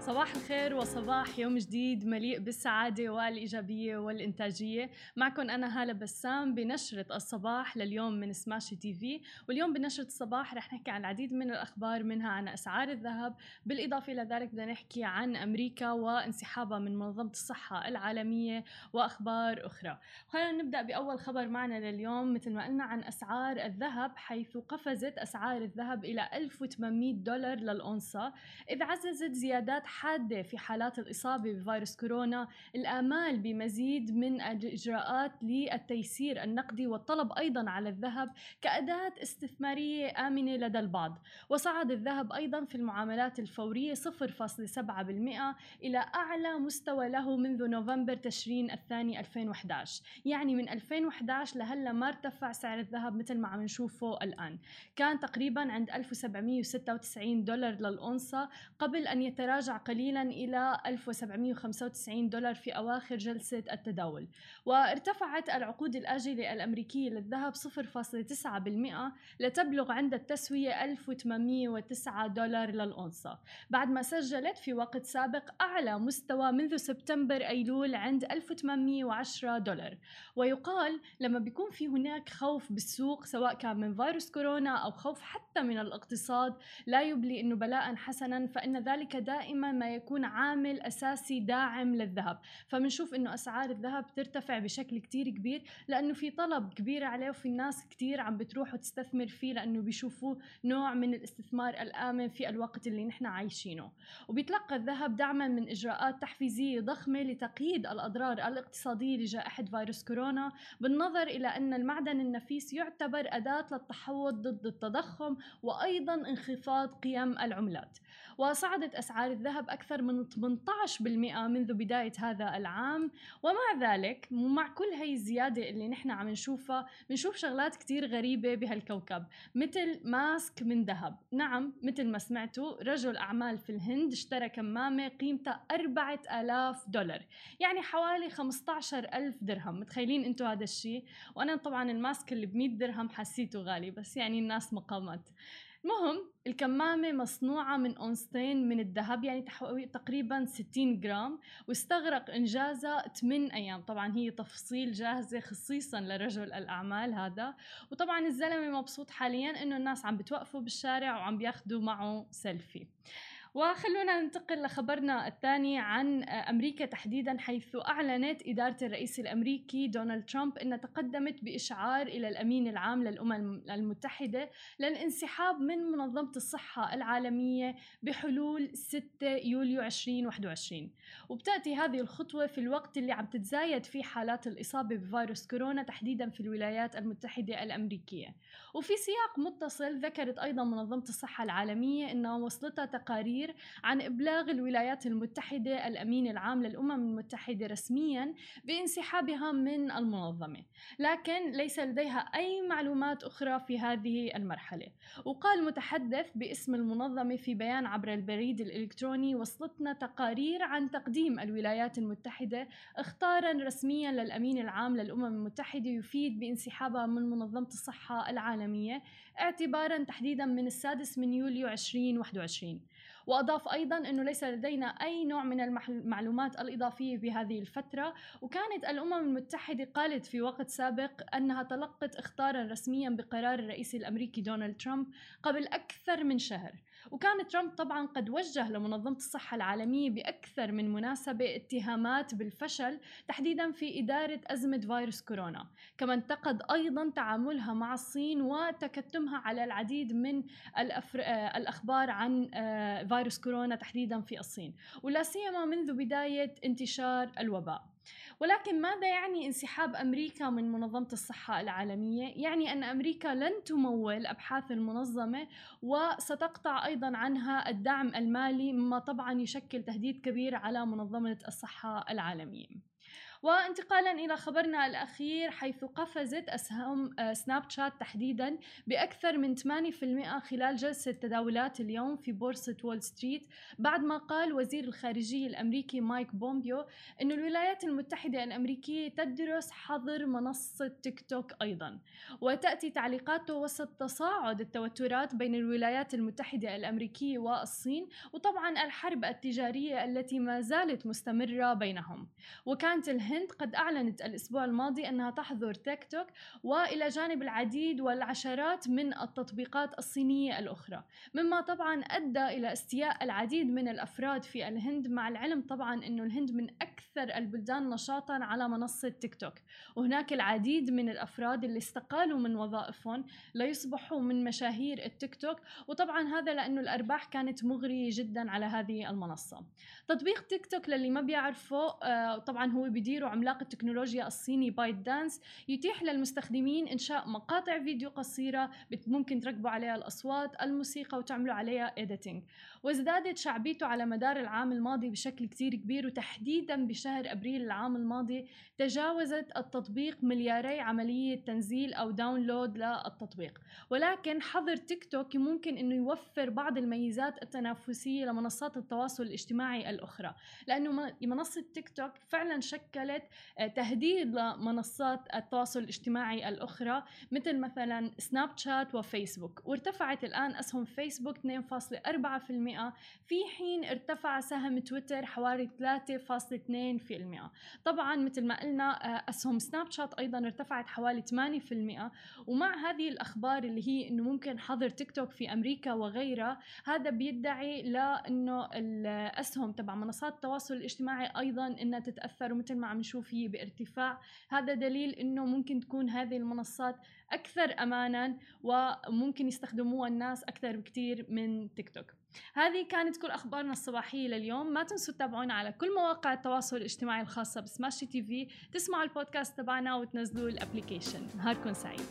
صباح الخير وصباح يوم جديد مليء بالسعادة والإيجابية والإنتاجية. معكم أنا هالة بسام بنشرة الصباح لليوم من سماشي تي في. واليوم بنشرة الصباح رح نحكي عن العديد من الأخبار منها عن أسعار الذهب. بالإضافة إلى ذلك بدنا نحكي عن أمريكا وانسحابها من منظمة الصحة العالمية وأخبار أخرى. خلينا نبدأ بأول خبر معنا لليوم. مثل ما قلنا عن أسعار الذهب حيث قفزت أسعار الذهب إلى 1800 دولار للأونصة. إذ عززت زيادات حادة في حالات الإصابة بفيروس كورونا الآمال بمزيد من الإجراءات للتيسير النقدي والطلب أيضا على الذهب كأداة استثمارية آمنة لدى البعض. وصعد الذهب أيضا في المعاملات الفورية 0.7% إلى أعلى مستوى له منذ نوفمبر تشرين الثاني 2011 يعني من 2011 لهلأ ما ارتفع سعر الذهب مثل ما عم نشوفه الآن. كان تقريبا عند 1796 دولار للأونصة قبل أن يتراجع قليلا إلى 1795 دولار في أواخر جلسة التداول. وارتفعت العقود الآجلة الأمريكية للذهب 0.9% لتبلغ عند التسوية 1809 دولار للأونصة بعد ما سجلت في وقت سابق أعلى مستوى منذ سبتمبر أيلول عند 1810 دولار. ويقال لما بيكون في هناك خوف بالسوق سواء كان من فيروس كورونا أو خوف حتى من الاقتصاد لا يبلي أنه بلاء حسنا فإن ذلك دائما ما يكون عامل أساسي داعم للذهب. فبنشوف أنه أسعار الذهب ترتفع بشكل كتير كبير لأنه في طلب كبير عليه وفي الناس كتير عم بتروح وتستثمر فيه لأنه بيشوفوه نوع من الاستثمار الآمن في الوقت اللي نحن عايشينه. وبيتلقى الذهب دعما من إجراءات تحفيزية ضخمة لتقييد الأضرار الاقتصادية لجائحة فيروس كورونا بالنظر إلى أن المعدن النفيس يعتبر أداة للتحوط ضد التضخم وأيضا انخفاض قيم العملات. وصعدت أسعار الذهب أكثر من 18% منذ بداية هذا العام. ومع ذلك ومع كل هاي الزيادة اللي نحن عم نشوفها بنشوف شغلات كتير غريبة بهالكوكب. مثل ماسك من ذهب. نعم مثل ما سمعتوا رجل أعمال في الهند اشترى كمامة قيمتها 4000 دولار. يعني حوالي 15 ألف درهم. متخيلين أنتوا هذا الشيء؟ وأنا طبعا ال mask اللي ب 100 درهم حسيته غالي بس يعني الناس مقامات المهم الكمامة مصنوعة من أونصتين من الذهب يعني تقريبا 60 جرام واستغرق إنجازها 8 أيام. طبعا هي تفصيل جاهزة خصيصا لرجل الأعمال هذا. وطبعا الزلمة مبسوط حاليا إنه الناس عم بتوقفوا بالشارع وعم بياخدوا معه سيلفي. وخلونا ننتقل لخبرنا الثاني عن أمريكا تحديدا حيث أعلنت إدارة الرئيس الأمريكي دونالد ترامب انها تقدمت بإشعار إلى الأمين العام للأمم المتحدة للانسحاب من منظمة الصحة العالمية بحلول 6 يوليو 2021 وبتأتي هذه الخطوة في الوقت اللي عم تتزايد فيه حالات الإصابة بفيروس كورونا تحديدا في الولايات المتحدة الأمريكية. وفي سياق متصل ذكرت أيضا منظمة الصحة العالمية إنها وصلتها تقارير التعبير عن إبلاغ الولايات المتحدة الأمين العام للأمم المتحدة رسميا بانسحابها من المنظمة. لكن ليس لديها أي معلومات أخرى في هذه المرحلة. وقال متحدث باسم المنظمة في بيان عبر البريد الإلكتروني وصلتنا تقارير عن تقديم الولايات المتحدة اختارا رسميا للأمين العام للأمم المتحدة يفيد بانسحابها من منظمة الصحة العالمية اعتبارا تحديدا من السادس من يوليو 2021 وأضاف أيضا أنه ليس لدينا أي نوع من المعلومات الإضافية بهذه الفترة وكانت الأمم المتحدة قالت في وقت سابق أنها تلقت اختارا رسميا بقرار الرئيس الأمريكي دونالد ترامب قبل أكثر من شهر. وكان ترامب طبعا قد وجه لمنظمة الصحة العالمية بأكثر من مناسبة اتهامات بالفشل تحديدا في إدارة أزمة فيروس كورونا. كما انتقد أيضا تعاملها مع الصين وتكتمها على العديد من الأفر... الأخبار عن فيروس كورونا تحديدا في الصين. ولا سيما منذ بداية انتشار الوباء. ولكن ماذا يعني انسحاب أمريكا من منظمة الصحة العالمية؟ يعني أن أمريكا لن تمول أبحاث المنظمة وستقطع أيضا عنها الدعم المالي مما طبعا يشكل تهديد كبير على منظمة الصحة العالمية. وانتقالا إلى خبرنا الأخير حيث قفزت أسهم آه، سناب شات تحديدا بأكثر من 8% خلال جلسة تداولات اليوم في بورصة وول ستريت بعد ما قال وزير الخارجية الأمريكي مايك بومبيو أن الولايات المتحدة الأمريكية تدرس حظر منصة تيك توك أيضا وتأتي تعليقاته وسط تصاعد التوترات بين الولايات المتحدة الأمريكية والصين وطبعا الحرب التجارية التي ما زالت مستمرة بينهم. وكانت الهند قد أعلنت الأسبوع الماضي أنها تحظر تيك توك وإلى جانب العديد والعشرات من التطبيقات الصينية الأخرى. مما طبعا أدى إلى استياء العديد من الأفراد في الهند مع العلم طبعا أنه الهند من أكثر البلدان نشاطا على منصة تيك توك. وهناك العديد من الأفراد اللي استقالوا من وظائفهم ليصبحوا من مشاهير التيك توك وطبعا هذا لأنه الأرباح كانت مغرية جدا على هذه المنصة. تطبيق تيك توك للي ما بيعرفه آه، طبعا هو بيديره عملاق التكنولوجيا الصيني بايت دانس يتيح للمستخدمين إنشاء مقاطع فيديو قصيرة ممكن تركبوا عليها الأصوات الموسيقى وتعملوا عليها editing وازدادت شعبيته على مدار العام الماضي بشكل كتير كبير وتحديدا بشهر أبريل العام الماضي تجاوزت التطبيق ملياري عملية تنزيل أو download للتطبيق. ولكن حظر تيك توك ممكن أنه يوفر بعض الميزات التنافسية لمنصات التواصل الاجتماعي الأخرى لأنه منصة تيك توك فعلا شكلت آه، تهديد لمنصات التواصل الاجتماعي الأخرى مثل مثلا سناب شات وفيسبوك وارتفعت الآن أسهم فيسبوك 2.4% في حين ارتفع سهم تويتر حوالي 3.2% طبعا مثل ما قلنا آه، أسهم سناب شات أيضا ارتفعت حوالي 8% ومع هذه الأخبار اللي هي أنه ممكن حظر تيك توك في أمريكا وغيرها هذا بديهي لأنه الأسهم تبع منصات التواصل الاجتماعي أيضا أنها تتأثر ومثل ما عم نشوف هي بارتفاع. هذا دليل أنه ممكن تكون هذه المنصات أكثر أمانا وممكن يستخدموها الناس أكثر بكثير من تيك توك. هذه كانت كل أخبارنا الصباحية لليوم. ما تنسوا تتابعونا على كل مواقع التواصل الاجتماعي الخاصة ب Smashi TV. تسمعوا البودكاست تبعنا وتنزلوا ال application. نهاركم سعيد.